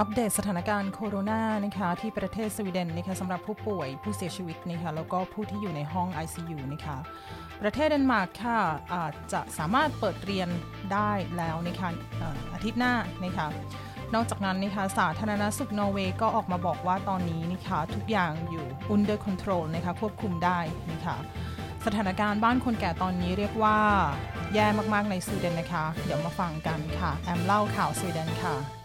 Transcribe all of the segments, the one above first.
อัปเดตสถานการณ์โคโรนานะคะที่ประเทศสวีเดนนะคะสำหรับผู้ป่วยผู้เสียชีวิตนะคะแล้วก็ผู้ที่อยู่ในห้อง ICU นะคะประเทศเดนมาร์กค่ะอาจจะสามารถเปิดเรียนได้แล้วนะคะอาทิตย์หน้านะคะนอกจากนั้นนะคะสาธารณสุขนอร์เวย์ก็ออกมาบอกว่าตอนนี้นะคะทุกอย่างอยู่ under control นะคะควบคุมได้นะคะสถานการณ์บ้านคนแก่ตอนนี้เรียกว่าแย่มากๆในสวีเดนนะคะ เดี๋ยวมาฟังกันค่ะ แอมเล่าข่าวสวีเดนค่ะ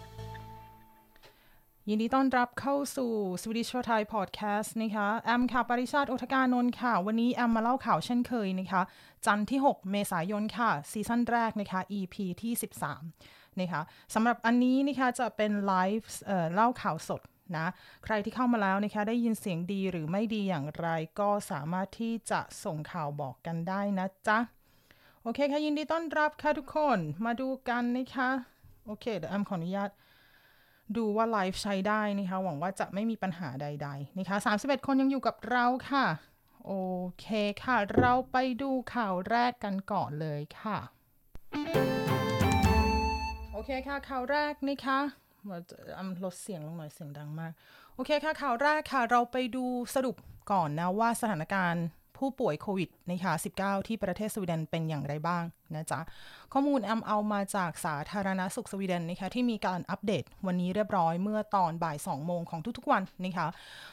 ยินดีต้อนรับเข้าสู่ Swedish for Thai Podcast นะคะ แอมค่ะ ปริชาติอุทกานนท์ค่ะ วันนี้แอมมาเล่าข่าวเช่นเคยนะคะ จันทร์ที่ 6 เมษายนค่ะ ซีซั่นแรกนะคะ EP ที่ 13 นะคะสำหรับอันนี้นะคะจะเป็นไลฟ์เเล่าข่าวสดนะ ใครที่เข้ามาแล้วนะคะ ได้ยินเสียงดีหรือไม่ดีอย่างไร ก็สามารถที่จะส่งข่าวบอกกันได้นะจ๊ะ โอเคค่ะ ยินดีต้อนรับค่ะทุกคน มาดูกันนะคะ โอเค เดี๋ยวแอมขออนุญาต ดูว่าไลฟ์ใช้ได้นะคะหวังว่าจะไม่มีปัญหาใด ๆ นะคะ 31 คนยังอยู่กับเราค่ะ โอเคค่ะ เราไปดูข่าวแรกกันก่อนเลยค่ะ โอเคค่ะ ข่าวแรกนะคะลดเสียงลงหน่อยเสียงดังมาก โอเคค่ะ ข่าวแรกค่ะ เราไปดูสรุปก่อนนะว่าสถานการณ์ ผู้ป่วยโควิดนะคะ19 ที่ประเทศสวีเดนเป็นอย่างไรบ้างนะจ๊ะ ข้อมูลแอมเอามาจากสาธารณสุขสวีเดนนะคะที่มีการอัปเดตวันนี้เรียบร้อยเมื่อตอนบ่าย 2 โมงของทุกๆวันนะคะ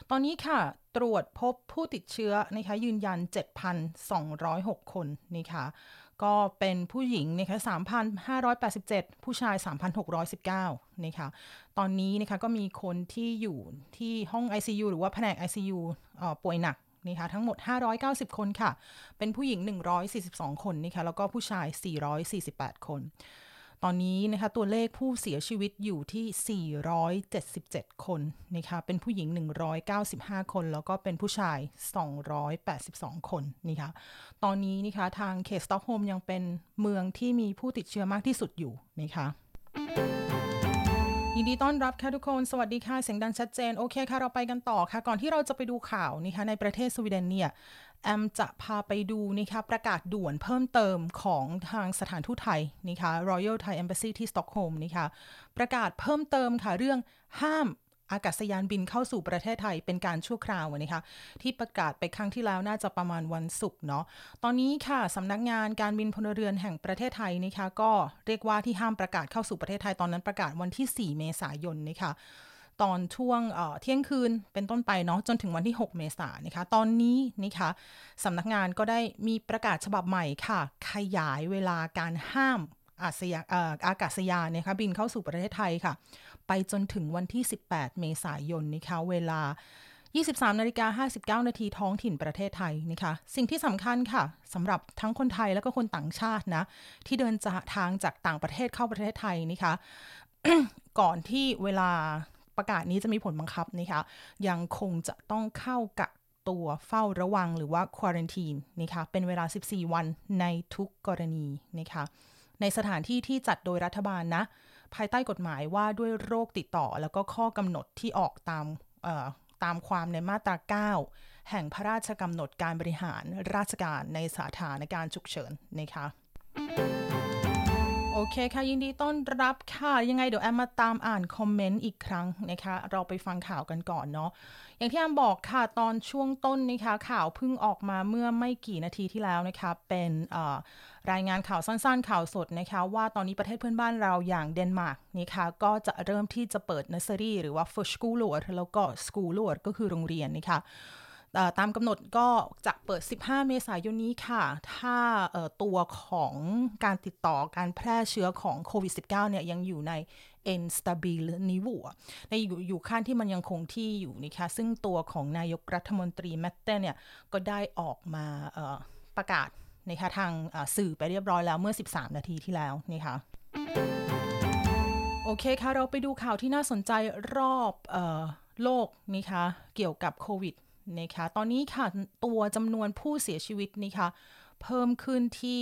ตอนนี้ค่ะตรวจพบผู้ติดเชื้อนะคะยืนยัน 7,206 คนนะคะก็เป็นผู้หญิงนะคะ3,587 ผู้ชาย 3,619นะคะตอนนี้นะคะก็มีคนที่อยู่ที่ห้อง ICU หรือว่าแผนก ICU ป่วยหนัก นะคะทั้งหมด 590 คนค่ะ เป็นผู้หญิง 142 คนนะคะแล้วก็ผู้ชาย 448 คน ตอนนี้นะคะตัวเลขผู้เสียชีวิตอยู่ที่ 477 คนนะคะเป็นผู้หญิง 195 คน แล้วก็เป็นผู้ชาย 282 คนนะคะตอนนี้นะคะทางเขตสต็อกโฮล์มยังเป็นเมืองที่มีผู้ติดเชื้อมากที่สุดอยู่นะคะ ยินดีต้อนรับค่ะทุกคน สวัสดีค่ะ เสียงดังชัดเจน โอเคค่ะ เราไปกันต่อค่ะ ก่อนที่เราจะไปดูข่าวนะคะในประเทศสวีเดนเนี่ย แอมจะพาไปดูนะคะประกาศด่วนเพิ่มเติมของทางสถานทูตไทยนะคะ Royal Thai Embassy ที่สต็อกโฮล์มนะคะ ประกาศเพิ่มเติมค่ะเรื่องห้าม อากาศยานบินเข้าสู่ประเทศไทยเป็นการชั่วคราวนะคะที่ประกาศไปครั้งที่แล้วน่าจะประมาณวันศุกร์เนาะตอนนี้ค่ะสำนักงานการบินพลเรือนแห่งประเทศไทยนะคะก็เรียกว่าที่ห้ามประกาศเข้าสู่ประเทศไทยตอนนั้นประกาศวันที่ 4 เมษายนนะคะตอนช่วงเที่ยงคืนเป็นต้นไปเนาะจนถึงวันที่ 6 เมษายนนะคะ ตอนนี้นะคะสำนักงานก็ได้มีประกาศฉบับใหม่ค่ะ ขยายเวลาการห้าม อาศยาอากาศยานนะคะบินเข้าสู่ประเทศไทยค่ะ ไปจนถึงวันที่ 18 เมษายนนะคะเวลา 23นาฬิกา59 นาทีท้องถิ่นประเทศไทยนะคะสิ่งที่สำคัญค่ะสำหรับทั้งคนไทยแล้วก็คนต่างชาตินะ ที่เดินจทางจากต่างประเทศเข้าประเทศไทยนะคะก่อนที่เวลาประกาศนี้จะมีผลบังคับนะคะยังคงจะต้องเข้ากักตัวเฝ้าระวังหรือว่าควอรันทีนนะคะเป็นเวลา 14 วันในทุกกรณีนะคะ ในสถานที่ที่จัดโดยรัฐบาลนะ ภายใต้กฎหมายว่าด้วยโรคติดต่อ แล้วก็ข้อกำหนดที่ออกตามตามความในมาตรา 9 แห่งพระราชกำหนดการบริหารราชการในสถานการณ์ฉุกเฉินนะคะโอเคค่ะ ยินดีต้อนรับค่ะ ยังไงเดี๋ยวแอมมาตามอ่านคอมเมนต์อีกครั้งนะคะ เราไปฟังข่าวกันก่อนเนาะอย่างที่แอมบอกค่ะตอนช่วงต้นนะคะ ข่าวเพิ่งออกมาเมื่อไม่กี่นาทีที่แล้วนะคะ เป็น รายงานข่าวสั้นๆ ข่าวสดนะคะว่าตอนนี้ประเทศเพื่อนบ้านเราอย่างเดนมาร์กนะคะก็จะเริ่มที่จะเปิดเนสเซอรี่หรือว่า förskola แล้วก็ skola ก็คือโรงเรียนนะคะตามกำหนดก็จะเปิด 15 เมษายนนี้ค่ะ ถ้าตัวของการติดต่อการแพร่เชื้อของโควิด -19 เนี่ยยังอยู่ใน n stable niveau ในอยู่อยู่ขั้นที่มันยังคงที่อยู่นะคะซึ่งตัวของนายกรัฐมนตรีแมตเตเนี่ย ก็ได้ออกมาประกาศ นะคะทางสื่อไปเรียบร้อยแล้วเมื่อ 13 นาทีที่แล้วนะคะโอเคค่ะ เราไปดูข่าวที่น่าสนใจรอบโลกนะคะเกี่ยวกับโควิดนะคะตอนนี้ค่ะ ตัวจำนวนผู้เสียชีวิตนะคะเพิ่มขึ้นที่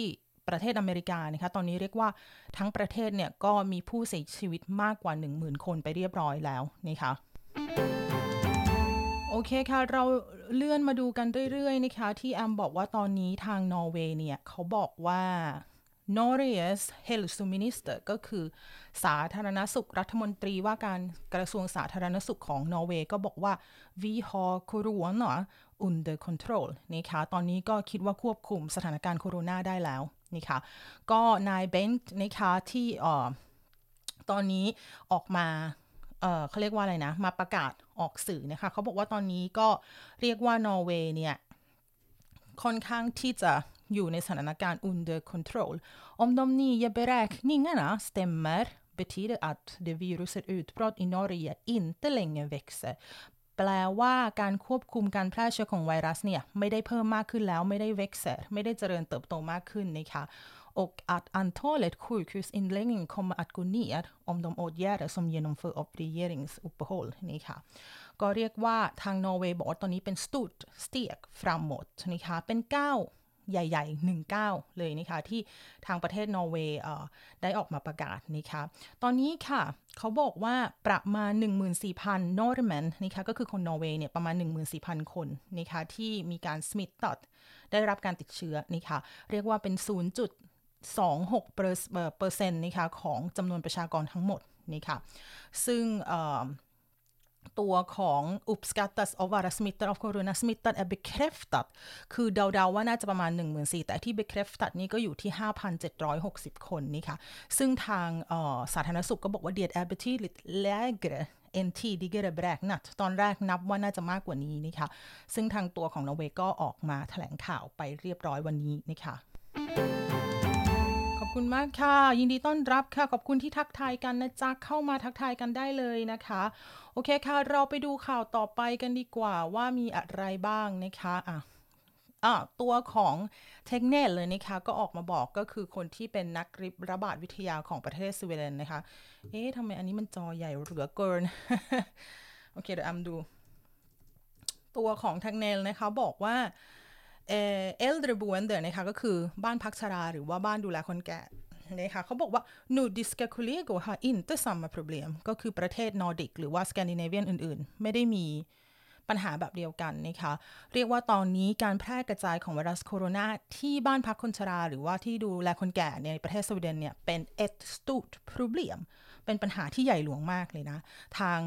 ประเทศอเมริกานะคะตอนนี้เรียกว่าทั้งประเทศเนี่ยก็มีผู้เสียชีวิตมากกว่า 10,000 คนไปเรียบร้อยแล้วนะคะโอเคค่ะ เรา เลื่อนมาดูกันเรื่อยๆนะคะ ที่แอมบอกว่าตอนนี้ทางนอร์เวย์เนี่ย เขาบอกว่า Norges hälsominister ก็คือ สาธารณสุขรัฐมนตรีว่าการกระทรวงสาธารณสุขของนอร์เวย์ก็บอกว่า vi har corona under control นะคะตอนนี้ก็คิดว่าควบคุมสถานการณ์โคโรนาได้แล้วนะคะก็นายเบนต์นะคะที่ตอนนี้ออกมา เขาเรียกว่าอะไรนะ มาประกาศออกสื่อนะคะเขาบอกว่าตอนนี้ก็เรียกว่านอร์เวย์เนี่ย ค่อนข้างที่จะอยู่ในสถานการณ์ under control om de nya beräkningarna stämmer betyder att det viruset utbrott i Norge inte längre växer แปลว่าการควบคุมการแพร่เชื้อของไวรัสเนี่ย ไม่ได้เพิ่มมากขึ้นแล้วไม่ได้ växer ไม่ได้เจริญเติบโตมากขึ้นนะคะ och att antalet sjukhusinläggningar kommer att gå ner om de åtgärder som genomför av regeringsuppehåll นี่ค่ะก็เรียกว่าทางนอร์เวย์บอกว่าตอนนี้เป็น stort steg framåt นะคะเป็นก้าวใหญ่ๆ1 9เลยนะคะที่ทางประเทศนอร์เวย์ได้ออกมาประกาศนะคะตอนนี้ค่ะเขาบอกว่าประมาณ 14,000 norrmän นะคะก็คือคนนอร์เวย์เนี่ยประมาณ 14,000 คนนะคะที่มีการ smittad ได้รับการติดเชื้อนะคะเรียกว่าเป็น 26เปอร์เซ็นต์นะคะของจำนวนประชากรทั้งหมดนี่ค่ะซึ่งตัวของ uppskattas att vara smittad av corona smittad är bekräftat คือเดาๆว่าน่าจะประมาณ 14,000แต่ที่ bekräftat นี่ก็อยู่ที่ 5,760 คนนี่ค่ะ ซึ่งทางสาธารณสุขก็บอกว่า det är betydligt lägre än tidigare beräknat ตอนแรกนับว่าน่าจะมากกว่านี้นี่ค่ะซึ่งทางตัวของนอร์เวย์ก็ออกมาแถลงข่าวไปเรียบร้อยวันนี้นี่ค่ะ อบคุณมากค่ะ ยินดีต้อนรับค่ะ ขอบคุณที่ทักทายกันนะจ๊ะ เข้ามาทักทายกันได้เลยนะคะ โอเคค่ะ เราไปดูข่าวต่อไปกันดีกว่าว่ามีอะไรบ้างนะคะอะอะตัวของ Tegnell เลยนะคะ ก็ออกมาบอกก็คือคนที่เป็นนักริบระบาดวิทยาของประเทศสวีเดนนะคะ เอ๊ะทำไมอันนี้มันจอใหญ่เหลือเกิน โอเคเดี๋ยวแอมดู ตัวของ Tegnell นะคะบอกว่า äldreboende นะคะก็คือบ้านพักชรา หรือว่าบ้านดูแลคนแก่นะคะเขาบอกว่า nordiska kollegor har inte samma problem ก็คือประเทศนอร์ดิก หรือว่าสแกนดิเนเวียนอื่น ๆ ไม่ได้มีปัญหาแบบเดียวกันนะคะเรียกว่าตอนนี้การแพร่กระจายของไวรัสโคโรนาที่บ้านพักคนชรา หรือว่าที่ดูแลคนแก่ในประเทศสวีเดนเนี่ยเป็น ett stort problem เเป็นปัญหาที่ใหญ่หลวงมากเลยนะ ทาง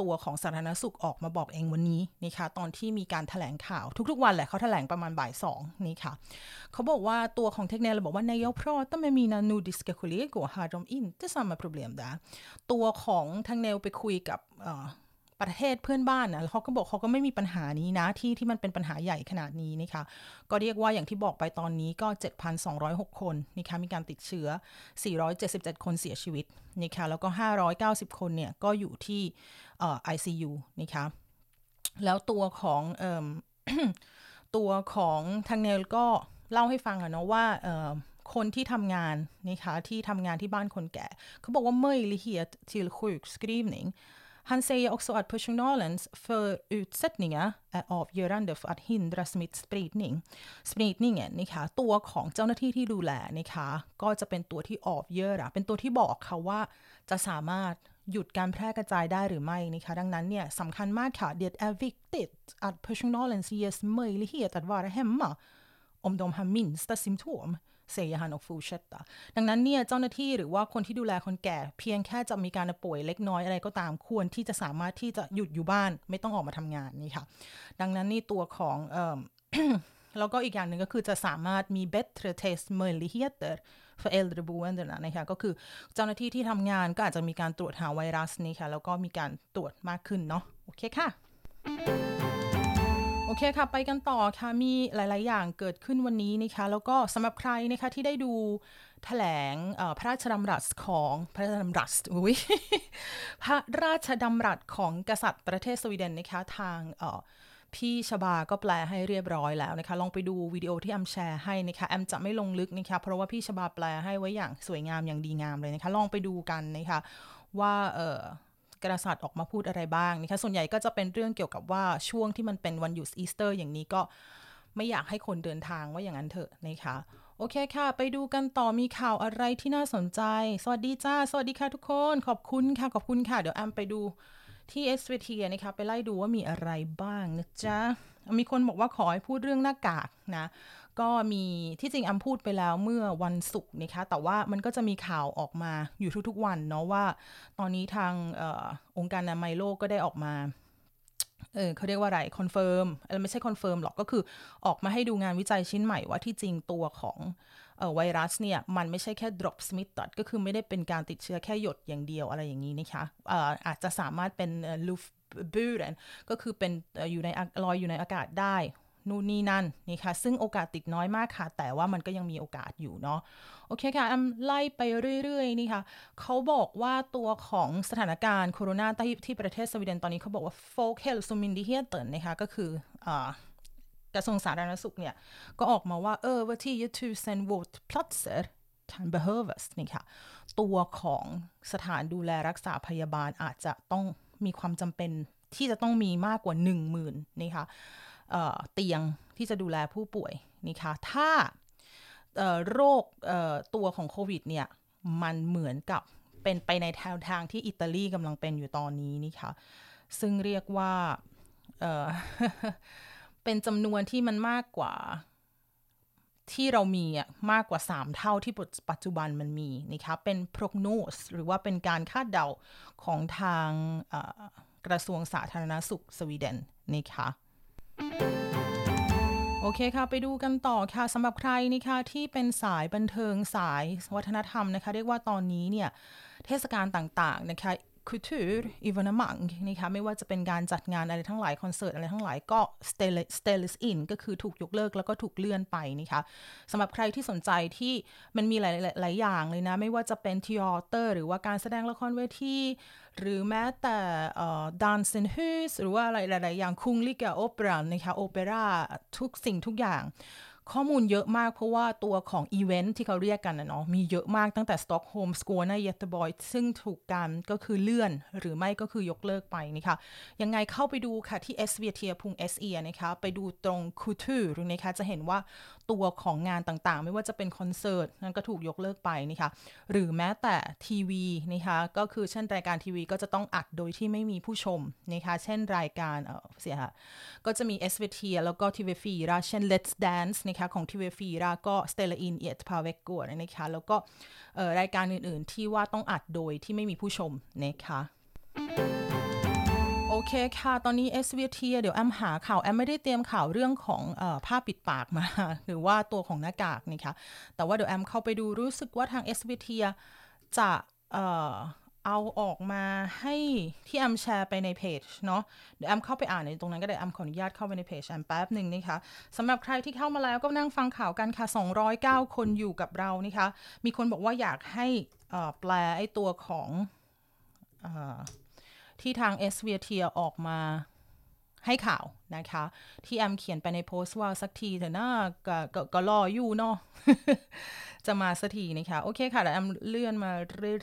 ตัวของสาธารณสุขออกมาบอกเองวันนี้นะคะตอนที่มีการถแถลงข่าวทุกๆ วันแหละเขาถแถลงประมาณบ่ายสองนี่ค่ะเขาบอกว่าตัวของเทคเนลบอกว่าในย p r a t a med mina nordiska kollegor har de inte samma problem där ตัวของทางเนลไปคุยกับ ประเทศเพื่อนบ้านนะเขาก็บอกเขาก็ไม่มีปัญหานี้นะที่ที่มันเป็นปัญหาใหญ่ขนาดนี้นะคะก็เรียกว่าอย่างที่บอกไปตอนนี้ก็ 7,206 คนนะคะมีการติดเชื้อ 477 คนเสียชีวิตนะคะแล้วก็ 590 คนเนี่ยก็อยู่ที่เอ่อ ICU นะคะแล้วตัวของเอ่อตัวของทางเนลก็เล่าให้ฟังอะเนาะว่าเอ่อคนที่ทำงานนะคะที่ทำงานที่บ้านคนแก่ เขาบอกว่า möjlighet till sjukskrivning Han säger också att personalens förutsättningar är avgörande för att hindra smittspridning สปริดนิ่งนะคะตัวของเจ้าหน้าที่ที่ดูแลนะคะก็จะเป็นตัวที่ออกเยอะเป็นตัวที่บอกค่ะว่าจะสามารถหยุดการแพร่กระจายได้หรือไม่นะคะดังนั้นเนี่ยสำคัญมากค่ะ det är viktigt att personalen ges möjlighet att vara hemma om de har minsta symptom เซยฮันอกฟูเชตตาดังนั้นเนี่ยเจ้าหน้าที่หรือว่าคนที่ดูแลคนแก่ เพียงแค่จะมีการป่วยเล็กน้อยอะไรก็ตามควรที่จะสามารถที่จะหยุดอยู่บ้าน ไม่ต้องออกมาทำงานนี่ค่ะ ดังนั้นนี่ตัวของเอ่อแล้วก็อีกอย่างหนึ่งก็คือจะสามารถมี bättre test möjligheter för äldreboendena นะคะก็คือเจ้าหน้าที่ที่ทำงานก็อาจจะมีการตรวจหาไวรัสนี่ค่ะ แล้วก็มีการตรวจมากขึ้นเนาะโอเคค่ะ โอเคค่ะ ไปกันต่อค่ะมีหลาย ๆ อย่างเกิดขึ้นวันนี้นะคะ แล้วก็สำหรับใครนะคะที่ได้ดูแถลงพระราชดำรัสของพระราชดำรัสอุ้ยพระราชดำรัสของกษัตริย์ประเทศสวีเดนนะคะทางพี่ชบาก็แปลให้เรียบร้อยแล้วนะคะ ลองไปดูวิดีโอที่แอมแชร์ให้นะคะแอมจะไม่ลงลึกนะคะ เพราะว่าพี่ชบาแปลให้ไว้อย่างสวยงามอย่างดีงามเลยนะคะ ลองไปดูกันนะคะว่าเออ กษัตริย์ออกมาพูดอะไรบ้างนะคะส่วนใหญ่ก็จะเป็นเรื่องเกี่ยวกับว่าช่วงที่มันเป็นวันหยุดอีสเตอร์ อย่างนี้ก็ไม่อยากให้คนเดินทางว่าอย่างนั้นเถอะนะคะโอเคค่ะ ไปดูกันต่อมีข่าวอะไรที่น่าสนใจ สวัสดีจ้า สวัสดีค่ะทุกคน ขอบคุณค่ะ ขอบคุณค่ะ เดี๋ยวแอมไปดูที่ SVT นะคะ ไปไล่ดูว่ามีอะไรบ้างนะจ๊ะ มีคนบอกว่าขอให้พูดเรื่องหน้ากากนะ ก็มีที่จริงแอมพูดไปแล้วเมื่อวันศุกร์นะคะแต่ว่ามันก็จะมีข่าวออกมาอยู่ทุกๆวันเนาะว่า ตอนนี้ทางอองค์การอนามัยโลกก็ได้ออกมาเออเขาเรียกว่าอะไรคอนเฟิร์มไม่ใช่คอนเฟิร์มหรอกก็คือออกมาให้ดูงานวิจัยชิ้นใหม่ว่าที่จริงตัวของไวรัสเนี่ย มันไม่ใช่แค่ droppsmitta ก็คือไม่ได้เป็นการติดเชื้อแค่หยดอย่างเดียวอะไรอย่างนี้นะคะอาจจะสามารถเป็น l u f b u r e n ก็คือเป็นอยู่ในลอยอยู่ในอากาศได้ นู่นนี่นั่นนี่ค่ะ ซึ่งโอกาสติดน้อยมากค่ะ แต่ว่ามันก็ยังมีโอกาสอยู่เนาะ โอเคค่ะอำไล่ไปเรื่อยๆนี่ค่ะ เขาบอกว่าตัวของสถานการณ์โควิดที่ที่ประเทศสวีเดนตอนนี้เขาบอกว่า folk health m y n d i g h e t e n นะคะก็คือกระทรวงสาธารณสุขเนี่ย ก็ออกมาว่าเออว่าที่ tusen vårdplatser kan behövas นี่ค่ะ ตัวของสถานดูแลรักษาพยาบาลอาจจะต้องมีความจำเป็นที่จะต้องมีมากกว่า 1 0,000นี่ค่ะ เตียงที่จะดูแลผู้ป่วยนี่ค่ะถ้าโรคตัวของโควิดเนี่ย มันเหมือนกับเป็นไปในแนวทางที่อิตาลีกำลังเป็นอยู่ตอนนี้นี่ค่ะซึ่งเรียกว่าเเป็นจำนวนที่มันมากกว่าที่เรามีอะมากกว่า 3 เท่าที่ปัจจุบันมันมีนะคะเป็น prognose หรือว่าเป็นการคาดเดาของทางกระทรวงสาธารณสุขสวีเดนนะคะ โอเคค่ะ ไปดูกันต่อค่ะสำหรับใครนะคะที่เป็นสายบันเทิงสายวัฒนธรรมนะคะ เรียกว่าตอนนี้เนี่ยเทศกาลต่างๆนะคะ kultur evenemang นะคะไม่ว่าจะเป็นการจัดงานอะไรทั้งหลาย คอนเสิร์ตอะไรทั้งหลายก็ stainless in ก็คือถูกยกเลิกแล้วก็ถูกเลื่อนไปนะคะสำหรับใครที่สนใจที่มันมีหลายหลายอย่างเลยนะ ไม่ว่าจะเป็นทีออเตอร์หรือว่าการแสดงละครเวที หรือแม้แต่ Dansens Hus หรือว่าอะไรหลาย ๆ อย่าง Kungliga Operan นะคะโอเปร่าทุกสิ่งทุกอย่าง ข้อมูลเยอะมากเพราะว่าตัวของอีเวนท์ที่เขาเรียกกันนะเนาะมีเยอะมากตั้งแต่สต็อกโฮล์ม Skåne Göteborg ซึ่งถูกการก็คือเลื่อนหรือไม่ก็คือยกเลิกไปนี่ค่ะยังไงเข้าไปดูค่ะที่ svt punkt se นะคะไปดูตรง kultur นะคะจะเห็นว่า ตัวของงานต่างๆ ไม่ว่าจะเป็นคอนเสิร์ตนั่นก็ถูกยกเลิกไปนี่ค่ะหรือแม้แต่ทีวีนะคะก็คือเช่นรายการทีวีก็จะต้องอัดโดยที่ไม่มีผู้ชมนะคะเช่นรายการเออเสียค่ะก็จะมี SVT แล้วก็ทีวีฟีราเช่น Let's Dance นะคะของทีวีฟีราก็ Stella In เอทพาเวกกัวนะคะแล้วก็รายการอื่นๆที่ว่าต้องอัดโดยที่ไม่มีผู้ชมนะคะโอ เคค่ะ ตอนนี้ SVT เดี๋ยวแอมหาข่าว แอมไม่ได้เตรียมข่าวเรื่องของอผ้าปิดปากมา หรือว่าตัวของหน้ากากนี่ค่ะ แต่ว่าเดี๋ยวแอมเข้าไปดูรู้สึกว่าทาง SVT จะเอาออกมาให้ที่แอมแชร์ไปในเพจเนาะเดี๋ยวแอมเข้าไปอ่านในตรงนั้นก็ได้แอมขออนุญาตเข้าไปในเพจแอมแป๊บหนึ่งนะคะสำหรับใครที่เข้ามาแล้วก็นั่งฟังข่าวกันค่ะ 209 คนอยู่กับเรานะคะ มีคนบอกว่าอยากให้แปลไอ้ตัวของ ที่ทางเอสเวียเทียออกมาให้ข่าวนะคะ ที่แอมเขียนไปในโพสต์ว่าสักทีเถอะนะกก็ก็รออยู่เนาะจะมาสักทีนะคะ โอเคค่ะเดี๋ยวแอมเลื่อนมา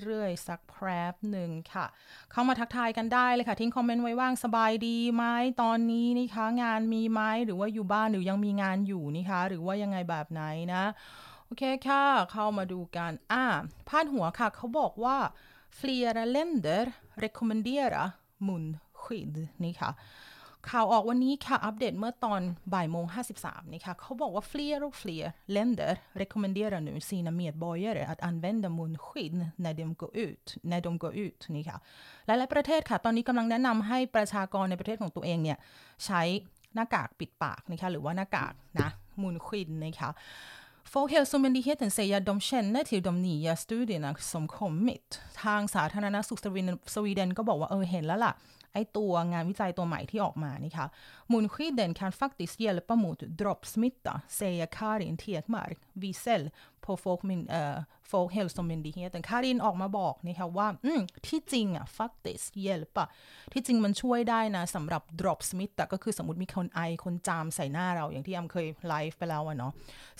เรื่อยๆ สักแป๊บหนึ่งค่ะ เข้ามาทักทายกันได้เลยค่ะ ทิ้งคอมเมนต์ไว้ว่างสบายดีไหมตอนนี้นะคะ งานมีไหมหรือว่าอยู่บ้านหรือยังมีงานอยู่นะคะ หรือว่ายังไงแบบไหนนะ โอเคค่ะ เข้ามาดูกันอ่าพาดหัวค่ะ เขาบอกว่า flera länder rekommenderar munskydd นี่ค่ะข่าวออกวันนี้ค่ะ อัปเดตเมื่อตอนบ่ายโมง 53นี่ค่ะเขาบอกว่า fler och fler länder rekommenderar nu sina medborgare att använda munskydd när de går ut när de går ut นี่ค่ะ หลาย ๆ ประเทศค่ะ ตอนนี้กำลังแนะนำให้ประชากรในประเทศของตัวเองเนี่ยใช้หน้ากากปิดปากนะคะหรือว่าหน้ากากนะมุนควินนะคะ Folkhälsomyndigheten säger att de känner till de nya studierna som kommit ทางสาธารณสุขสวีเดนก็บอกว่าเออเห็นแล้วล่ะ ไอตัวงานวิจัยตัวใหม่ที่ออกมานี่ค่ะ munskydden kan faktiskt hjälpa mot droppsmitta säger Karin Tekmark Wiesel på folkmin, äh, Folkhälsomyndigheten Karin ออกมาบอกนี่ค่ะว่าอืมที่จริงอะ faktiskt hjälpa ที่จริงมันช่วยได้นะสำหรับ droppsmitta ก็คือสมมติมีคนไอคนจามใส่หน้าเราอย่างที่อำเคยไลฟ์ไปแล้วอะเนาะ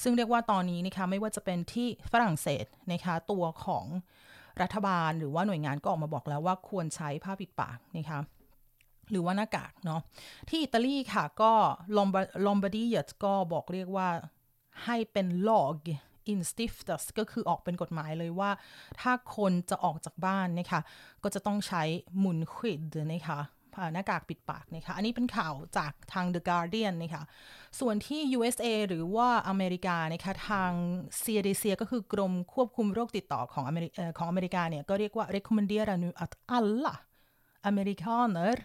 ซึ่งเรียกว่าตอนนี้นะคะไม่ว่าจะเป็นที่ฝรั่งเศสนะคะตัวของรัฐบาลหรือว่าหน่วยงานก็ออกมาบอกแล้วว่าควรใช้ผ้าปิดปากนะคะ หรือว่าหน้ากากเนาะที่อิตาลีค่ะก็ลอมลอมบาร์ดีก็บอกเรียกว่าให้เป็น lag instiftas ก็คือออกเป็นกฎหมายเลยว่า ถ้าคนจะออกจากบ้านนะคะก็จะต้องใช้ munskydd นะคะหน้ากากปิดปากนะคะอันนี้เป็นข่าวจากทาง The Guardian นะคะส่วนที่ USA หรือว่าอเมริกานะคะทาง CDC ก็คือกรมควบคุมโรคติดต่อของอเมริของอเมริกาเนี่ยก็เรียกว่า rekommenderar nu att alla amerikaner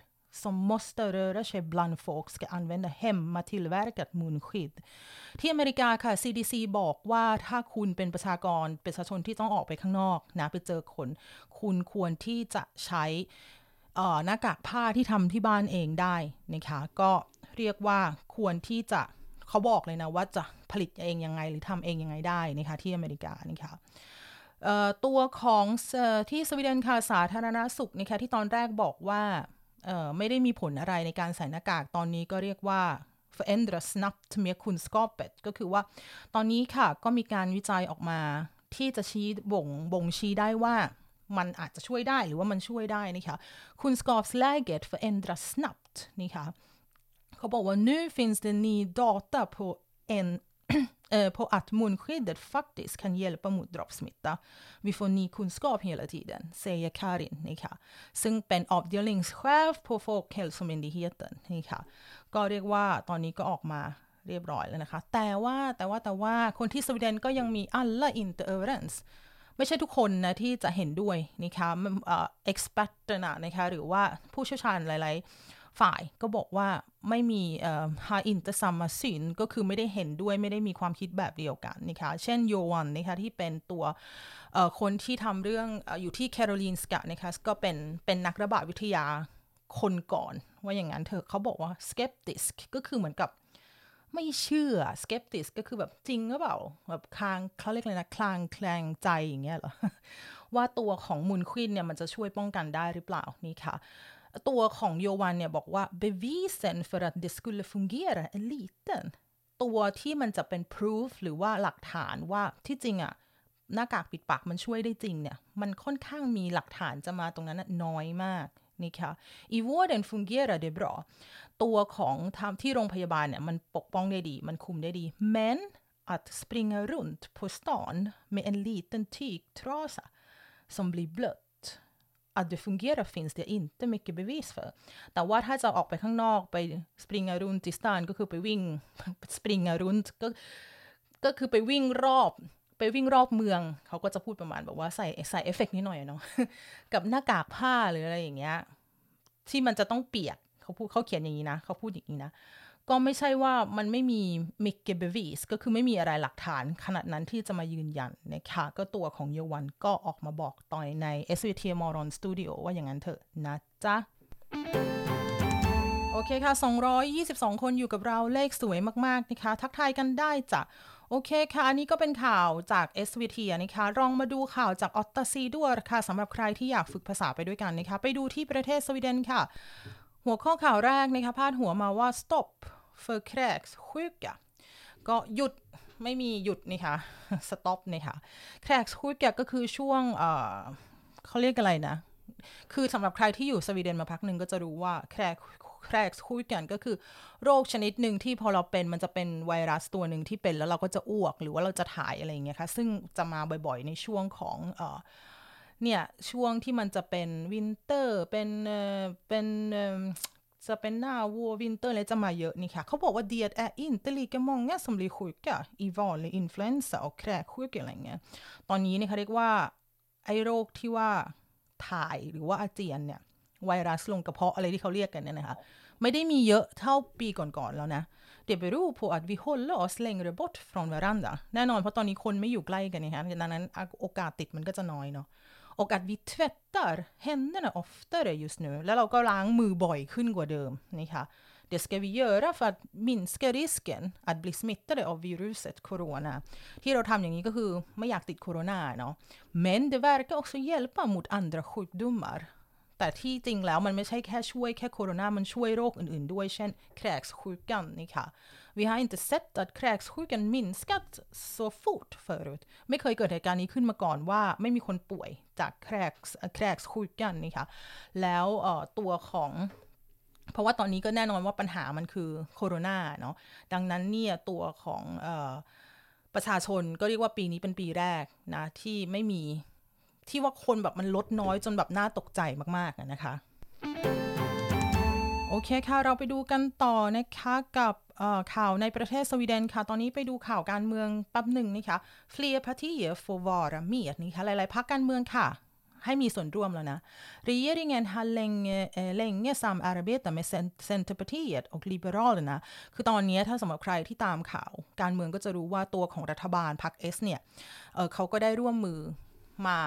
som måste röra sig bland folk ska använda hemmatillverkat munskydd ที่อเมริกาค่ะ CDC บอกว่าถ้าคุณเป็นประชากรประชาชนที่ต้องออกไปข้างนอกนะไปเจอคน คุณควรที่จะใช้หน้ากากผ้าที่ทำที่บ้านเองได้นะคะก็เรียกว่าควรที่จะเขาบอกเลยนะว่าจะผลิตเองยังไงหรือทำเองยังไงได้นะคะที่อเมริกานะคะตัวของที่สวีเดนค่ะสาธารณสุขนะคะที่ตอนแรกบอกว่า ไม่ได้มีผลอะไรในการใส่หน้ากากตอนนี้ก็เรียกว่า förändra snabbt med kunskapet ก็คือว่าตอนนี้ค่ะก็มีการวิจัยออกมาที่จะชี้บ่งบ่งชี้ได้ว่ามันอาจจะช่วยได้หรือว่ามันช่วยได้นะคะ kunskapsläget förändras snabbt นี่ค่ะเขาบอกว่า nu finns det ny data på en på att munskyddet faktiskt kan hjälpa mot droppsmitta. Vi får ny kunskap hela tiden, säger Karin นี่ค่ะซึ่งเป็น avdelningschef på Folkhälsomyndigheten นี่ค่ะก็เรียกว่าตอนนี้ก็ออกมาเรียบร้อยแล้วนะคะ แต่ว่าแต่ว่าแต่ว่าคนที่สวีเดนก็ยังมี alla inte överens ไม่ใช่ทุกคนนะที่จะเห็นด้วยนะคะเอ่อ expert นะนะคะหรือว่าผู้เชี่ยวชาญหลาย ๆ ฝ่ายก็บอกว่าไม่มีเอ่อ har inte samma syn ก็คือไม่ได้เห็นด้วยไม่ได้มีความคิดแบบเดียวกันนะคะเช่นโยวันนะคะที่เป็นตัวคนที่ทำเรื่องอยู่ที่แคโรลีนสกะนะคะก็เป็นเป็นนักระบาดวิทยาคนก่อน ว่าอย่างนั้นเถอะเขาบอกว่า skeptic ก็คือเหมือนกับไม่เชื่อ skeptic ก็คือแบบจริงหรือเปล่า แบบคลางเขาเรียกอะไรนะ คลางแคลงใจอย่างเงี้ยเหรอ ว่าตัวของมูลควินเนี่ยมันจะช่วยป้องกันได้หรือเปล่านี่ค่ะ ตัวของโยวันเนี่ยบอกว่า bevisen för att det skulle fungera är liten ตัวที่มันจะเป็น proof หรือว่าหลักฐานว่าที่จริงอะหน้ากากปิดปากมันช่วยได้จริงเนี่ย มันค่อนข้างมีหลักฐานจะมาตรงนั้นน้อยมากนี่ค่ะ i vården fungerar det bra ตัวของทำที่โรงพยาบาลเนี่ยมันปกป้องได้ดี มันคุมได้ดี men att springa runt på stan med en liten tygtrasa som blir blött att det fungerar finns det inte mycket bevis för แต่ว่าถ้าจะออกไปข้างนอกไป springa runt i stan ก็คือไปวิ่ง springa runt ก็ก็คือไปวิ่งรอบไปวิ่งรอบเมือง เขาก็จะพูดประมาณแบบว่าใส่ใส่เอฟเฟกนิดหน่อยเนาะกับหน้ากากผ้าหรืออะไรอย่างเงี้ยที่มันจะต้องเปียก เขาพูดเขาเขียนอย่างนี้นะ เขาพูดอย่างนี้นะ ก็ไม่ใช่ว่ามันไม่มีมิกเกเบวีสก็คือไม่มีอะไรหลักฐานขนาดนั้นที่จะมายืนยันนะคะก็ตัวของเยวันก็ออกมาบอกต่อยใน SVT Moron Studio ว่าอย่างนั้นเถอะนะจ๊ะโอเคค่ะ 222 คนอยู่กับเราเลขสวยมาก ๆ นะคะ ทักทายกันได้จ้ะ โอเคค่ะ อันนี้ก็เป็นข่าวจาก SVT นะคะลองมาดูข่าวจากออตตาซีด้วยค่ะสำหรับใครที่อยากฝึกภาษาไปด้วยกันนะคะ ไปดูที่ประเทศสวีเดนค่ะ หัวข้อข่าวแรกนะคะพาดหัวมาว่า stop for cracks sjuka ก็หยุดไม่มีหยุดนี่ค่ะ stop นี่ค่ะ cracks sjuka ก็คือช่วงเออเขาเรียกอะไรนะ คือสำหรับใครที่อยู่สวีเดนมาพักหนึ่งก็จะรู้ว่าแครแครกคุยกันก็คือโรคชนิดหนึ่งที่พอเราเป็นมันจะเป็นไวรัสตัวหนึ่งที่เป็นแล้วเราก็จะอ้วกหรือว่าเราจะถ่ายอะไรอย่างเงี้ยค่ะ ซึ่งจะมาบ่อยๆในช่วงของ เนี่ยช่วงที่มันจะเป็น winter เป็นเอ่อเป็นเอ่อจะเป็นหน้าวัว winter อะไรจะมาเยอะนี่ค่ะ เขาบอกว่า det är inte lika många som blir sjuka i vanlig influensa och kräksjuka längre ตอนนี้เนี่ยเขาเรียกว่า ไอโรคที่ว่าถ่ายหรือว่าอาเจียนเนี่ย ไวรัสลงกระเพาะอะไรที่เขาเรียกกันเนี่ยนะคะ ไม่ได้มีเยอะเท่าปีก่อนๆแล้วนะ det beror på att vi håller oss längre bort från varandra แน่นอนเพราะตอนนี้คนไม่อยู่ใกล้กันนะคะดังนั้นโอกาสติดมันก็จะน้อยเนาะ och att vi tvättar händerna oftare just nu. Det ska vi göra för att minska risken att bli smittade av viruset corona. Men det verkar också hjälpa mot andra sjukdomar. แต่ที่จริงแล้วมันไม่ใช่แค่ช่วยแค่โคโรนา มันช่วยโรคอื่นๆด้วย เช่นแครกสคุกันนี่ค่ะ Vi har inte sett att kräksjukan minskat så fort förut ไม่เคยเกิดเหตุการณ์นี้ขึ้นมาก่อนว่าไม่มีคนป่วยจากแครกแครกสคุกันนี่ค่ะ แล้วตัวของเพราะว่าตอนนี้ก็แน่นอนว่าปัญหามันคือโคโรนาเนาะ ดังนั้นเนี่ยตัวของประชาชนก็เรียกว่าปีนี้เป็นปีแรกนะที่ไม่มี ที่ว่าคนแบบมันลดน้อยจนแบบน่าตกใจมากๆนะคะ โอเคค่ะ เราไปดูกันต่อนะคะกับข่าวในประเทศสวีเดนค่ะ ตอนนี้ไปดูข่าวการเมืองแป๊บหนึ่งนะคะ Fler partier får vara med นี่ค่ะ หลายๆพรรคการเมืองค่ะให้มีส่วนร่วมแล้วนะ Regeringen har länge, eh, länge samarbetat med Centerpartiet och Liberalerna คือตอนนี้ถ้าสำหรับใครที่ตามข่าว การเมืองก็จะรู้ว่าตัวของรัฐบาลพรรคเอสเนี่ยเเขาก็ได้ร่วมมือมา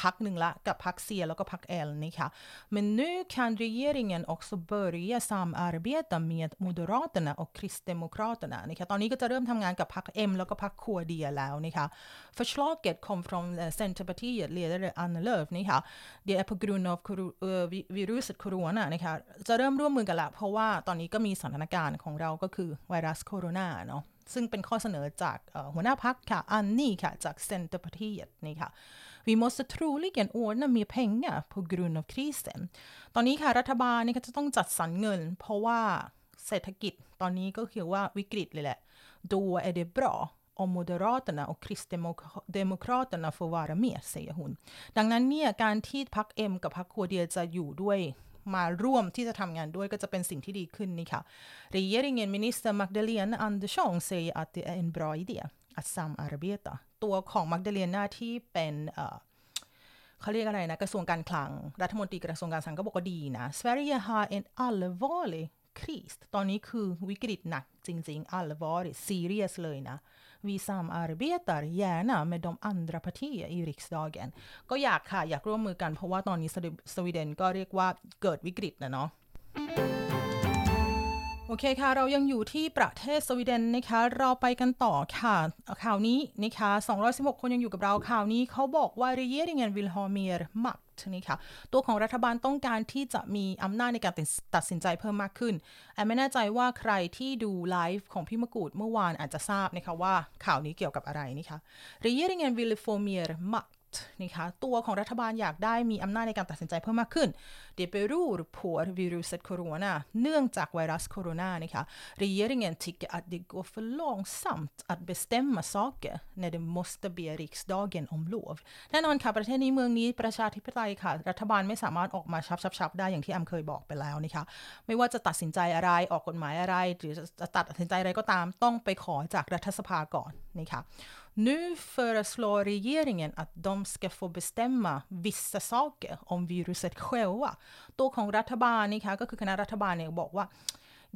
พักหนึ่งละกับพักเซียแล้วก็พักเอลนี่ค่ะ men nu kan regeringen också börja samarbeta med Moderaterna och Kristdemokraterna นี่ค่ะตอนนี้ก็จะเริ่มทำงานกับพักเอ็มแล้วก็พักคัวเดียแล้วนี่ค่ะ förslaget kom från Centerpartiet ledare Anna Lööf นี่ค่ะ det är på grund av viruset corona นี่ค่ะจะเริ่มร่วมมือกันละ เพราะว่าตอนนี้ก็มีสถานการณ์ของเราก็คือไวรัสโคโรนาเนาะซึ่งเป็นข้อเสนอจากหัวหน้าพักค่ะ อันนี่ค่ะ จาก Centerpartiet นี่ค่ะ Vi måste troligen ordna mer pengar på grund av krisen ตอนนี้ค่ะรัฐบาลนี่ก็จะต้องจัดสรรเงิน เพราะว่าเศรษฐกิจตอนนี้ก็คือว่าวิกฤตเลยแหละ då är det bra om Moderaterna och Kristdemokraterna får vara med säger hon ดังนั้นเนี่ยการที่พักเอ็มกับพักคัวเดียจะอยู่ด้วยมาร่วมที่จะทำงานด้วยก็จะเป็นสิ่งที่ดีขึ้นนี่ค่ะ Regeringen minister Magdalena Andersson säger att det är en bra idé att samarbeta ตัวของมักเดเลียนาที่เป็นเขาเรียกอะไรนะ กระทรวงการคลัง รัฐมนตรีกระทรวงการคลังก็บอกว่าดีนะ Sverige har en allvarlig kris ตอนนี้คือวิกฤตหนักจริงๆ allvarlig serious เลยนะ Vi samarbetar gärna med de andra partier i riksdagen ก็อยากค่ะ อยากร่วมมือกันเพราะว่าตอนนี้สวีเดนก็เรียกว่าเกิดวิกฤตนะเนาะ โอเคค่ะ เรายังอยู่ที่ประเทศสวีเดนนะคะ เราไปกันต่อค่ะ ข่าวนี้นะคะ 216 คนยังอยู่กับเราข่าวนี้เขาบอกว่า regeringen vill ha mer makt นี่ค่ะ ตัวของรัฐบาลต้องการที่จะมีอำนาจในการตัดสินใจเพิ่มมากขึ้นแอมไม่แน่ใจว่าใครที่ดูไลฟ์ของพี่มะกูดเมื่อวานอาจจะทราบนะคะว่าข่าวนี้เกี่ยวกับอะไรนี่ค่ะ regeringen vill få mer makt นะคะตัวของรัฐบาลอยากได้มีอำนาจในการตัดสินใจเพิ่มมากขึ้น Det beror på viruset corona เนื่องจากไวรัสโคโรนานะคะ Regeringen tycker att det går för långsamt att bestämma saker när det måste be riksdagen om lov แน่นอนค่ะ ประเทศนี้เมืองนี้ประชาธิปไตยค่ะ รัฐบาลไม่สามารถออกมาชับๆได้อย่างที่แอมเคยบอกไปแล้วนะคะไม่ว่าจะตัดสินใจอะไรออกกฎหมายอะไร หรือจะตัดสินใจอะไรก็ตามต้องไปขอจากรัฐสภาก่อนนะคะ Nu föreslår regeringen att de ska få bestämma vissa saker om viruset själva ตัวของรัฐบาลนี่คะก็คือคณะรัฐบาลเนี่ยบอกว่า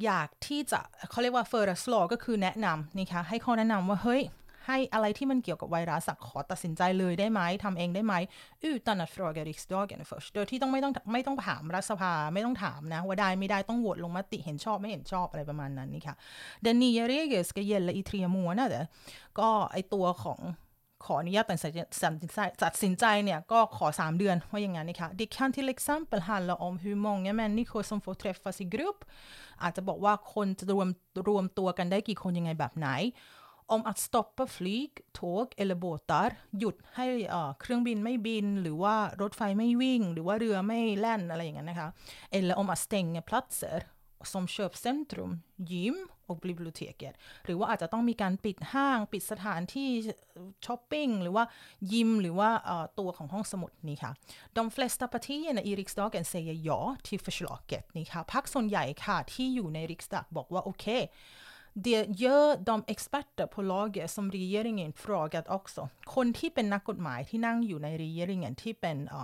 อยากที่จะเขาเรียกว่า first law ก็คือแนะนำนี่คะให้ข้อแนะนำว่าเฮ้ย ให้อะไรที่มันเกี่ยวกับไวรัสขอตัดสินใจเลยได้ไหมทำเองได้ไหม utan att fråga riksdagen först โดยที่ต้องไม่ต้องไม่ต้องถามรัฐสภาไม่ต้องถามนะ ว่าได้ไม่ได้ต้องโหวตลงมติเห็นชอบไม่เห็นชอบอะไรประมาณนั้นนี่ค่ะ den nya regeln ska gälla i tre månader ก็ไอตัวของขออนุญาตตัดสินใจตัดสินใจเนี่ย ก็ขอ 3 เดือนว่าอย่างนั้นนี่ค่ะ Det kan till exempel handla om hur många människor som får träffas i grupp อาจจะบอกว่าคนจะรวมรวมตัวกันได้กี่คนยังไงแบบไหน om att stoppa flyg, tåg eller båtar หยุดให้เครื่องบินไม่บิน หรือว่ารถไฟไม่วิ่ง หรือว่าเรือไม่แล่นอะไรอย่างนั้นนะคะ eller om att stänga platser som köpcentrum, gym och biblioteket หรือว่าอาจจะต้องมีการปิดห้าง ปิดสถานที่ช้อปปิ้งหรือว่ายิมหรือว่าตัวของห้องสมุดนี่ค่ะ De flesta partierna i riksdagen säger ja till förslaget นี่ค่ะพักส่วนใหญ่ค่ะที่อยู่ใน riksdag บอกว่าโอเค Det gör de experter på laget som regeringen frågat också คนที่เป็นนักกฎหมายที่นั่งอยู่ใน regeringen ที่เป็นเอ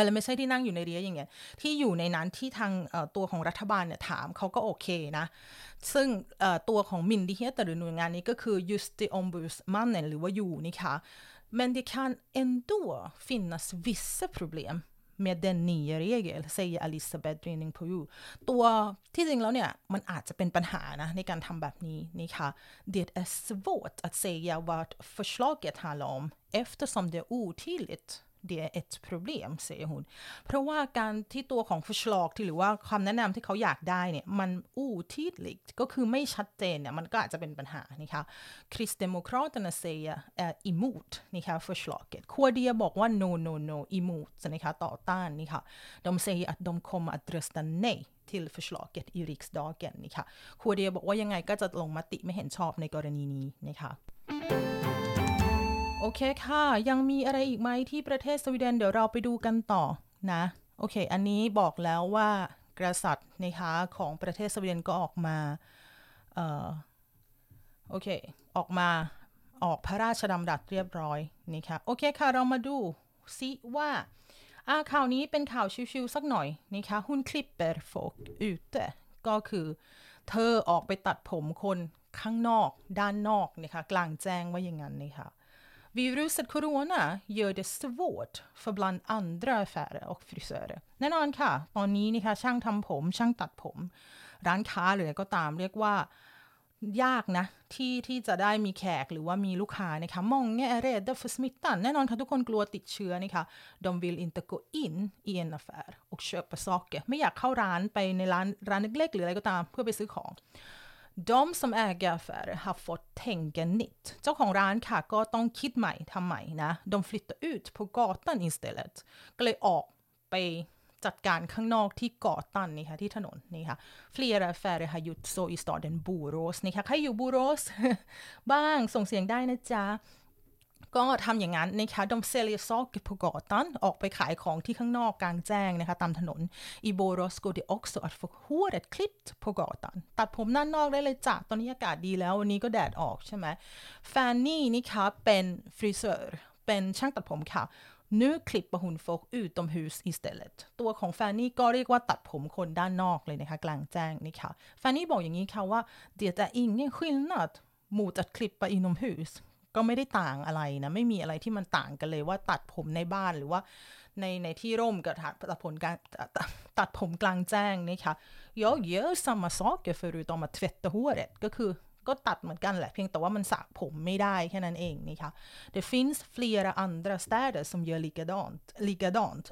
อไม่ใช่ที่นั่งอยู่ในเรียอย่างเงี้ยที่อยู่ในนั้นที่ทางตัวของรัฐบาลเนี่ยถามเขาก็โอเคนะ ซึ่งตัวของมินดิเฮตหรือหน่วยงานนี้ก็คือ justi ombudsmannen หรือว่าอยู่นี่ค่ะ men det kan ändå finnas vissa problem med den nya regel säger Elisabeth Drinning p o u ตัวที่จริงแล้วเนี่ยมันอาจจะเป็นปัญหานะในการทำแบบนี้นี่ค่ะ Det är svårt att säga vad förslaget handlar om eftersom det är otydligt det är ett problem เสียหุนเพราะว่าการที่ตัวของฟ r ลอกที่หรือว่าคำแนะนำที่เขาอยากได้เนี่ยมันอู้ที่ลิกก็คือไม่ชัดเจนเนี่ยมันก็อาจจะเป็นปัญหานี่ค่ะคริสเดโมคร a ตนาเซียเอ่อ emot นี่ค่ะ förslaget คัวเดียบอกว่า no no no emot นี่ค่ะต่อต้านนี่ค่ะ de säger att de kommer att rösta nej till förslaget i riksdagen นี่ค่ะคัวเดียบอกว่ายังไงก็จะลงมติไม่เห็นชอบในกรณีนี้นะคะ โอเคค่ะ ยังมีอะไรอีกไหมที่ประเทศสวีเดนเดี๋ยวเราไปดูกันต่อนะ โอเค อันนี้บอกแล้วว่ากษัตริย์นะคะของประเทศสวีเดนก็ออกมาเอ่อโอเค ออกมาออกพระราชดำรัสเรียบร้อยนะคะโอเคค่ะ เรามาดูซิว่าอ่าข่าวนี้เป็นข่าวชิวๆสักหน่อยนะคะ hon klipper folk ute ก็คือเธอออกไปตัดผมคนข้างนอกด้านนอกนะคะกลางแจ้งว่าอย่างนั้นนะคะ Viruset corona gör det svårt för bland andra affärer och frisörer แน่นอนค่ะ ตอนนี้นะคะช่างทำผม ช่างตัดผม ร้านค้าหรืออะไรก็ตามเรียกว่า ยากนะ ที่ที่จะได้มีแขกหรือว่ามีลูกค้านะคะมองแง่เรด för smittan แน่นอนค่ะ ทุกคนกลัวติดเชื้อนะคะ de vill inte gå in i en affär och köpa saker ไม่อยากเข้าร้านไปในร้านร้านเล็กๆหรืออะไรก็ตามเพื่อไปซื้อของ de som äger affärer har fått tänka nytt เจ้าของร้านค่ะก็ต้องคิดใหม่ทำใหม่นะ de flyttar ut på gatan istället ก็เลยออกไปจัดการข้างนอกที่เกาะตันนี่ค่ะที่ถนนนี่ค่ะ flera affärer har gjort så i staden Borås นี่ค่ะใครอยู่บูโรส บ้างส่งเสียงได้นะจ๊ะ ก็ทำอย่างนั้นนะคะดมเซเลียซอก på gatan ออกไปขายของที่ข้างนอกกลางแจ้งนะคะตามถนน i Borås går det också att få håret klippt på gatan ตัดผมด้านนอกได้เลยจ้ะตอนนี้อากาศดีแล้ววันนี้ก็แดดออกใช่ไหมแฟนนี่นี่คะเป็นฟรีเซอร์เป็นช่างตัดผมค่ะ nu klipper hon folk utomhus istället ตัวของแฟนนี่ก็เรียกว่าตัดผมคนด้านนอกเลยนะคะกลางแจ้งนี่ค่ะแฟนนี่บอกอย่างนี้ค่ะว่า det är ingen skillnad mot att klippa inomhus ก็ไม่ได้ต่างอะไรนะ ไม่มีอะไรที่มันต่างกันเลยว่าตัดผมในบ้านหรือว่าในในที่ร่มกับตัดผมกางตัดผมกลางแจ้งนี่ค่ะ jag gör samma saker förutom att tvätta håret ก็คือก็ตัดเหมือนกันแหละเพียงแต่ว่ามันสระผมไม่ได้แค่นั้นเองนี่ค่ะ det finns flera andra städer som gör likadant likadant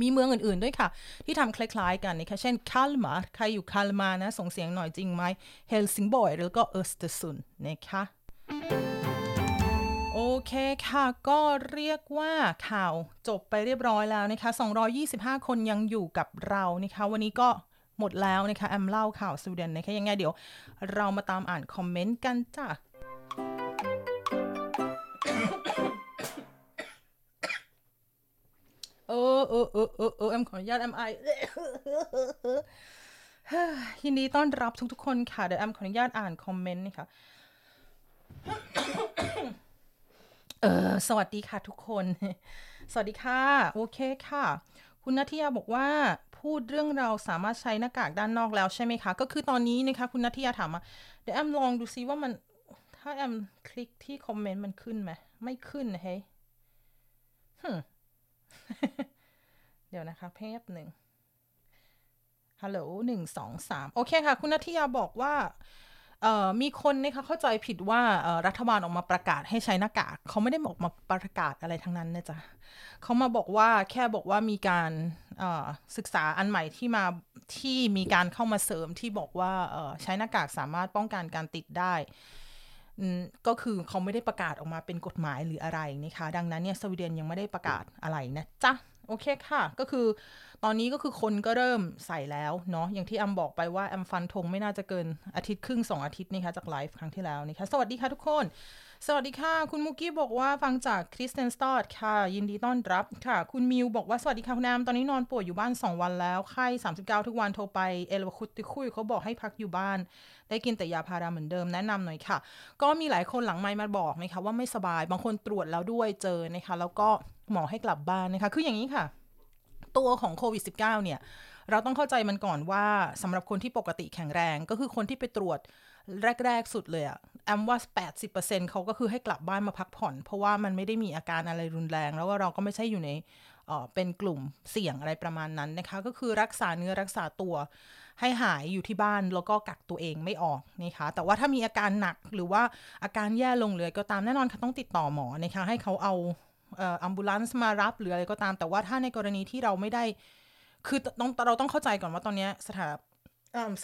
มีเมืองอื่นๆด้วยค่ะ ที่ทำคล้ายๆกันนะคะเช่น Kalmar ใครอยู่ Kalmar นะ ส่งเสียงหน่อยจริงไหม Helsingborg แล้วก็ Östersund นะคะ โอเคค่ะ ก็เรียกว่าข่าวจบไปเรียบร้อยแล้วนะคะ 225 คนยังอยู่กับเรานะคะ วันนี้ก็หมดแล้วนะคะ แอมเล่าข่าวสวีเดนนะคะยังไงเดี๋ยวเรามาตามอ่านคอมเมนต์กันจ้ะเออเออเออเออเออแอมขออนุญาตแอมไอยินดีต้อนรับทุกๆคนค่ะ เดี๋ยวแอมขออนุญาตอ่านคอมเมนต์นี่ค่ะ เออสวัสดีค่ะทุกคน สวัสดีค่ะ โอเคค่ะ คุณนัทยาบอกว่าพูดเรื่องเราสามารถใช้หน้ากากด้านนอกแล้วใช่ไหมคะ ก็คือตอนนี้นะคะ คุณนัทยาถามมาเดี๋ยวแอมลองดูซิว่ามันถ้าแอมคลิกที่คอมเมนต์มันขึ้นไหมไม่ขึ้นนะเฮ้ยเดี๋ยวนะคะ เพบหนึ่งฮัลโหลหนึ่งสองสามโอเคค่ะ คุณนัทยาบอกว่า มีคนนะคะเข้าใจผิดว่ารัฐบาลออกมาประกาศให้ใช้หน้ากากเขาไม่ได้บอกมาประกาศอะไรทั้งนั้นนะจ๊ะเขามาบอกว่าแค่บอกว่ามีการศึกษาอันใหม่ที่มาที่มีการเข้ามาเสริมที่บอกว่าใช้หน้ากากสามารถป้องกันการติดได้ก็คือเขาไม่ได้ประกาศออกมาเป็นกฎหมายหรืออะไรนะคะ ดังนั้นเนี่ยสวีเดนยังไม่ได้ประกาศอะไรนะจ๊ะโอเคค่ะ ก็คือ ตอนนี้ก็คือคนก็เริ่มใส่แล้วเนาะอย่างที่แอมบอกไปว่าแอมฟันธงไม่น่าจะเกินอาทิตย์ครึ่งสองอาทิตย์นี่คะจากไลฟ์ครั้งที่แล้วนี่คะสวัสดีค่ะทุกคน สวัสดีค่ะ คุณมุกี้บอกว่าฟังจาก Kristianstad ค่ะ ยินดีต้อนรับค่ะ คุณมิวบอกว่าสวัสดีค่ะคุณแอมตอนนี้นอนป่วยอยู่บ้าน 2 วันแล้วไข้39 ทุกวันโทรไป elva sjuttiosju เขาบอกให้พักอยู่บ้าน ได้กินแต่ยาพาราเหมือนเดิมแนะนำหน่อยค่ะ ก็มีหลายคนหลังไมค์มาบอกนะคะว่าไม่สบายบางคนตรวจแล้วด้วยเจอนะคะแล้วก็หมอให้กลับบ้านนะคะคืออย่างนี้ค่ะ ตัวของโควิด -19 เนี่ย เราต้องเข้าใจมันก่อนว่าสำหรับคนที่ปกติแข็งแรงก็คือคนที่ไปตรวจแรก ๆ สุดเลยอะแอมว่า 80%เขาก็คือให้กลับบ้านมาพักผ่อน เพราะว่ามันไม่ได้มีอาการอะไรรุนแรง แล้วก็เราก็ไม่ใช่อยู่ในเป็นกลุ่มเสี่ยงอะไรประมาณนั้นนะคะ ก็คือรักษาเนื้อรักษาตัวให้หายอยู่ที่บ้านแล้วก็กักตัวเองไม่ออกนะคะแต่ว่าถ้ามีอาการหนักหรือว่าอาการแย่ลงเลยก็ตามแน่นอนค่ะต้องติดต่อหมอนะคะให้เขาเอา อัมบูลันส์มารับหรืออะไรก็ตาม แต่ว่าถ้าในกรณีที่เราไม่ได้ คือต้องเราต้องเข้าใจก่อนว่าตอนนี้สถาน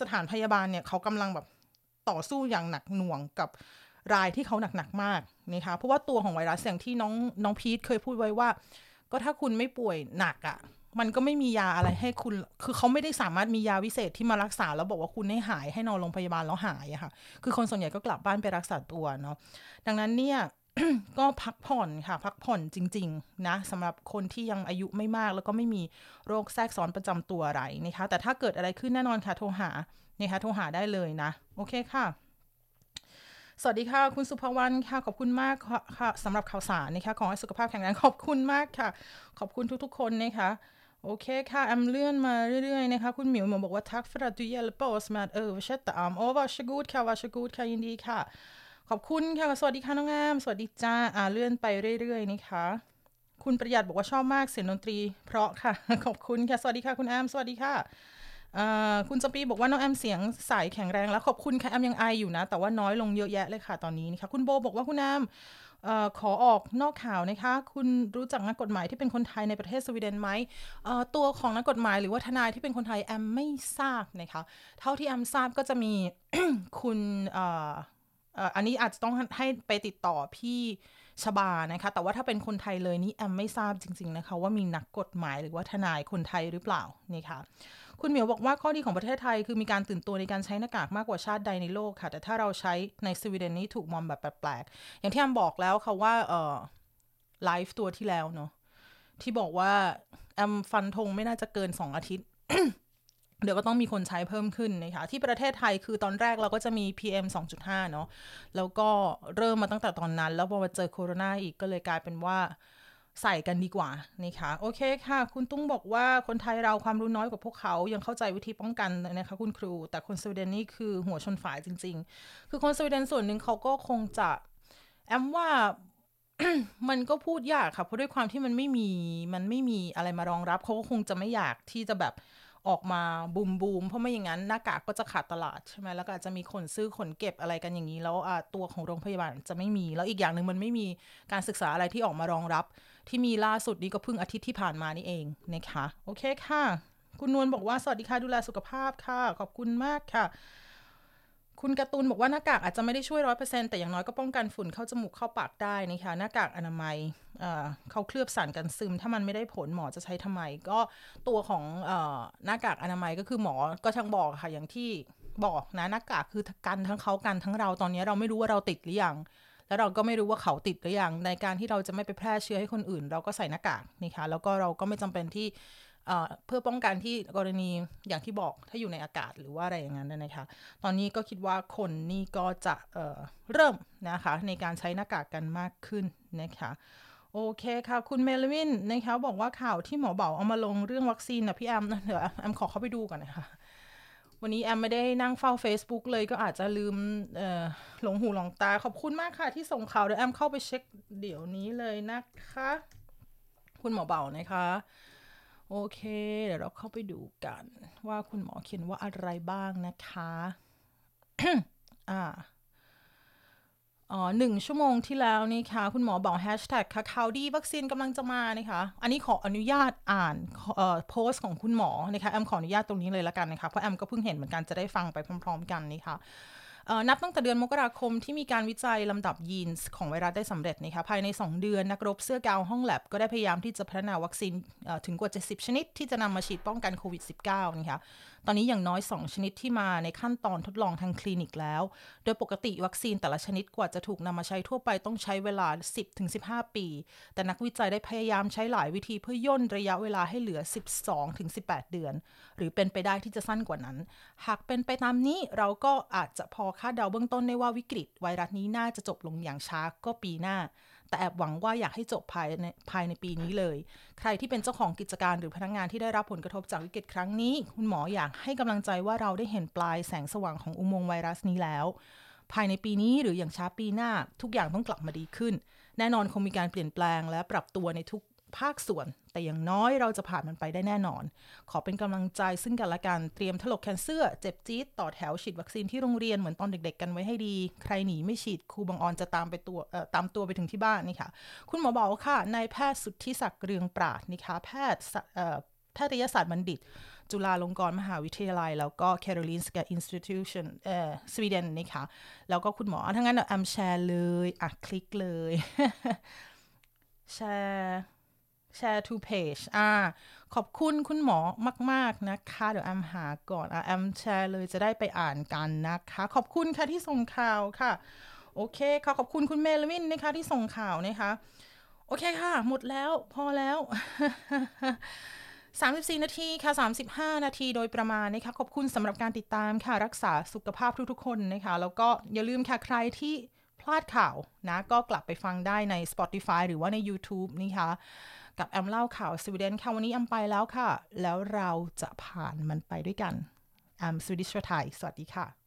สถานพยาบาลเนี่ยเขากำลังแบบต่อสู้อย่างหนักหน่วงกับรายที่เขาหนักๆมากนะคะเพราะว่าตัวของไวรัสอย่างที่น้องน้องพีทเคยพูดไว้ว่า ก็ถ้าคุณไม่ป่วยหนักอะ่ะ มันก็ไม่มียาอะไรให้คุณ คือเขาไม่ได้สามารถมียาวิเศษที่มารักษา แล้วบอกว่าคุณให้หายให้นอนโรงพยาบาลแล้วหายอะค่ะ คือคนส่วนใหญ่ก็กลับบ้านไปรักษาตัวเนาะดังนั้นเนี่ย ก็พักผ่อนค่ะ พักผ่อนจริง ๆ นะสำหรับคนที่ยังอายุไม่มาก แล้วก็ไม่มีโรคแทรกซ้อนประจำตัวอะไรนะคะ แต่ถ้าเกิดอะไรขึ้นแน่นอนค่ะ โทรหานะคะโทรหาได้เลยนะ โอเคค่ะ สวัสดีค่ะ คุณสุภวรรณค่ะ ขอบคุณมากค่ะสำหรับข่าวสารนะคะขอให้สุขภาพแข็งแรงขอบคุณมากค่ะ ขอบคุณทุกๆ คนนะคะโอเคค่ะแอมเลื่อนมาเรื่อยๆนะคะ คุณหมิวมาบอกว่าทัก för att du hjälper oss med att översätta am och varsågod ค่ะ varsågod ค่ะยินดีค่ะ ขอบคุณค่ะ สวัสดีค่ะน้องงาม สวัสดีจ้าอ่าเลื่อนไปเรื่อยๆนะคะ คุณประหยัดบอกว่าชอบมากเสียงดนตรี เพราะค่ะ ขอบคุณค่ะ สวัสดีค่ะ คุณแอม สวัสดีค่ะคุณจำปีบอกว่าน้องแอมเสียงใสแข็งแรงแล้วขอบคุณค่ะแอมยังไออยู่นะ แต่ว่าน้อยลงเยอะแยะเลยค่ะตอนนี้นะคะคุณโบบอกว่าคุณแอมอขอออกนอกข่าวนะคะ คุณรู้จักนักกฎหมายที่เป็นคนไทยในประเทศสวีเดนไหมตัวของนักกฎหมายหรือว่าทนายที่เป็นคนไทยแอมไม่ทราบนะคะ เท่าที่แอมทราบก็จะมีคุณ อันนี้อาจจะต้องให้ไปติดต่อพี่ชบานะคะ แต่ว่าถ้าเป็นคนไทยเลยนี่แอมไม่ทราบจริง ๆนะคะ ว่ามีนักกฎหมายหรือว่าทนายคนไทยหรือเปล่านี่ค่ะ คุณเหมียวบอกว่าข้อดีของประเทศไทยคือมีการตื่นตัวในการใช้หน้ากากมากกว่าชาติใดในโลกค่ะ แต่ถ้าเราใช้ในสวีเดนนี้ถูกมองแบบแปลกๆอย่างที่แอมบอกแล้วค่ะว่าเออไลฟ์ตัวที่แล้วเนาะที่บอกว่าแอมฟันธงไม่น่าจะเกิน2อาทิตย์ เดี๋ยวก็ต้องมีคนใช้เพิ่มขึ้นนะคะที่ประเทศไทยคือตอนแรกเราก็จะมี PM 2.5 เนาะแล้วก็เริ่มมาตั้งแต่ตอนนั้น แล้วพอมาเจอโควิดอีกก็เลยกลายเป็นว่าใส่กันดีกว่านะคะโอเคค่ะ คุณตุ้งบอกว่าคนไทยเราความรู้น้อยกว่าพวกเขา ยังเข้าใจวิธีป้องกันนะคะคุณครู แต่คนสวีเดนนี่คือหัวชนฝายจริง ๆ คือคนสวีเดนส่วนหนึ่งเขาก็คงจะแอมว่ามันก็พูดยากค่ะเพราะด้วยความที่มันไม่มีมันไม่มีอะไรมารองรับเขาก็คงจะไม่อยากที่จะแบบ ออกมาบูมบูมเพราะไม่อย่างนั้นหน้ากากก็จะขาดตลาดใช่ไหมแล้วก็อาจจะมีคนซื้อขนเก็บอะไรกันอย่างนี้ แล้วตัวของโรงพยาบาลจะไม่มี แล้วอีกอย่างหนึ่งมันไม่มีการศึกษาอะไรที่ออกมารองรับ ที่มีล่าสุดนี้ก็เพิ่งอาทิตย์ที่ผ่านมานี่เองนะคะโอเคค่ะ คุณนวลบอกว่าสวัสดีค่ะดูแลสุขภาพค่ะ ขอบคุณมากค่ะคุณการ์ตูนบอกว่าหน้ากากอาจจะไม่ได้ช่วยร้อยเปอร์เซ็นต์แต่อย่างน้อยก็ป้องกันฝุ่นเข้าจมูกเข้าปากได้นะคะหน้ากากอนามัย เขาเคลือบสารกันซึม ถ้ามันไม่ได้ผลหมอจะใช้ทำไม ก็ตัวของอหน้ากากอนามัยก็คือหมอก็ช่างบอกค่ะอย่างที่บอกนะหน้ากากคือกันทั้งเขากันทั้งเราตอนนี้เราไม่รู้ว่าเราติดหรือยังแล้วเราก็ไม่รู้ว่าเขาติดหรือยังในการที่เราจะไม่ไปแพร่เชื้อให้คนอื่น เราก็ใส่หน้ากากนี่ค่ะแล้วก็เราก็ไม่จำเป็นที่เพื่อป้องกันที่กรณีอย่างที่บอกถ้าอยู่ในอากาศหรือว่าอะไรอย่างนั้นนะคะ ตอนนี้ก็คิดว่าคนนี่ก็จะเเริ่มนะคะในการใช้หน้ากากกันมากขึ้นนะคะ โอเคค่ะ คุณเมลวินนะคะบอกว่าข่าวที่หมอเบาเอามาลงเรื่องวัคซีนนะพี่แอมเดี๋ยวแอมขอเข้าไปดูก่อนนะคะวันนี้แอมไม่ได้นั่งเฝ้า Facebook เลยก็อาจจะลืมหลงหูหลงตาขอบคุณมากค่ะที่ส่งข่าวเดี๋ยวแอมเข้าไปเช็คเดี๋ยวนี้เลยนะคะ คุณหมอเบานะคะ โอเค เดี๋ยวเราเข้าไปดูกัน ว่าคุณหมอเขียนว่าอะไรบ้างนะคะ อ่า อ๋อหนึ่งชั่วโมงที่แล้วนี่ค่ะ คุณหมอบอกแฮชแท็กค่ะข่าวดีวัคซีนกำลังจะมานะคะ อันนี้ขออนุญาตอ่านเอ่อโพสต์ของคุณหมอนะคะแอมขออนุญาตตรงนี้เลยละกันนะคะ เพราะแอมก็เพิ่งเห็นเหมือนกันจะได้ฟังไปพร้อม ๆ กันนี่ค่ะนับตั้งแต่เดือนมกราคมที่มีการวิจัยลำดับยีนส์ของไวรัสได้สำเร็จนะคะภายใน 2 เดือนนักรบเสื้อกาวห้องแลบก็ได้พยายามที่จะพัฒนาวัคซีนถึงกว่า 70 ชนิดที่จะนำมาฉีดป้องกันโควิด -19 นะคะ ตอนนี้อย่างน้อย 2 ชนิดที่มาในขั้นตอนทดลองทางคลินิกแล้ว โดยปกติวัคซีนแต่ละชนิดกว่าจะถูกนำมาใช้ทั่วไปต้องใช้เวลา 10-15 ปี แต่นักวิจัยได้พยายามใช้หลายวิธีเพื่อย่นระยะเวลาให้เหลือ 12-18 เดือน หรือเป็นไปได้ที่จะสั้นกว่านั้น หากเป็นไปตามนี้เราก็อาจจะพอคาดเดาเบื้องต้นได้ว่าวิกฤตไวรัสนี้น่าจะจบลงอย่างช้าก็ปีหน้า แต่แอบหวังว่าอยากให้จบภายในภายในปีนี้เลย ใครที่เป็นเจ้าของกิจการหรือพนักงงานที่ได้รับผลกระทบจากวิกฤตครั้งนี้ คุณหมออยากให้กำลังใจว่าเราได้เห็นปลายแสงสว่างของอุโมงค์ไวรัสนี้แล้ว ภายในปีนี้หรืออย่างช้าปีหน้า ทุกอย่างต้องกลับมาดีขึ้น แน่นอนคงมีการเปลี่ยนแปลงและปรับตัวในทุก ภาคส่วน แต่อย่างน้อยเราจะผ่านมันไปได้แน่นอน ขอเป็นกำลังใจซึ่งกันและกันเตรียมถลกแคนเสื้อ เจ็บจี๊ดต่อแถวฉีดวัคซีนที่โรงเรียนเหมือนตอนเด็กๆ กันไว้ให้ดี ใครหนีไม่ฉีดครูบางออนจะตามไปตัวตามตัวไปถึงที่บ้านนี่ค่ะ คุณหมอบอกค่ะนายแพทย์สุทธิศักดิ์เรืองปราดนี่ค่ะแพทย์แพทยศาสตร์บัณฑิต จุฬาลงกรณ์มหาวิทยาลัย แล้วก็ Karolinska Institution เอ่อสวีเดนนี่ค่ะแล้วก็คุณหมอทั้งนั้นแอมแชร์เลย อะ คลิกเลย แชร์ share to page อ่าขอบคุณคุณหมอมาก ๆ นะคะ เดี๋ยวแอมหาก่อนอะแอมแชร์เลยจะได้ไปอ่านกันนะคะ ขอบคุณค่ะที่ส่งข่าวค่ะ โอเคค่ะขอบคุณคุณเมลวินนะคะที่ส่งข่าวนะคะ โอเคค่ะ หมดแล้วพอแล้ว34 นาทีค่ะ 35 นาทีโดยประมาณนะคะ ขอบคุณสำหรับการติดตามค่ะ รักษาสุขภาพทุก ๆ คนนะคะ แล้วก็อย่าลืมค่ะ ใครที่พลาดข่าวนะ ก็กลับไปฟังได้ใน Spotify หรือว่าใน YouTube นะคะ กับแอมเล่าข่าวสวีเดนค่ะวันนี้แอมไปแล้วค่ะ แล้วเราจะผ่านมันไปด้วยกันแอมสวีดิชไทยสวัสดีค่ะ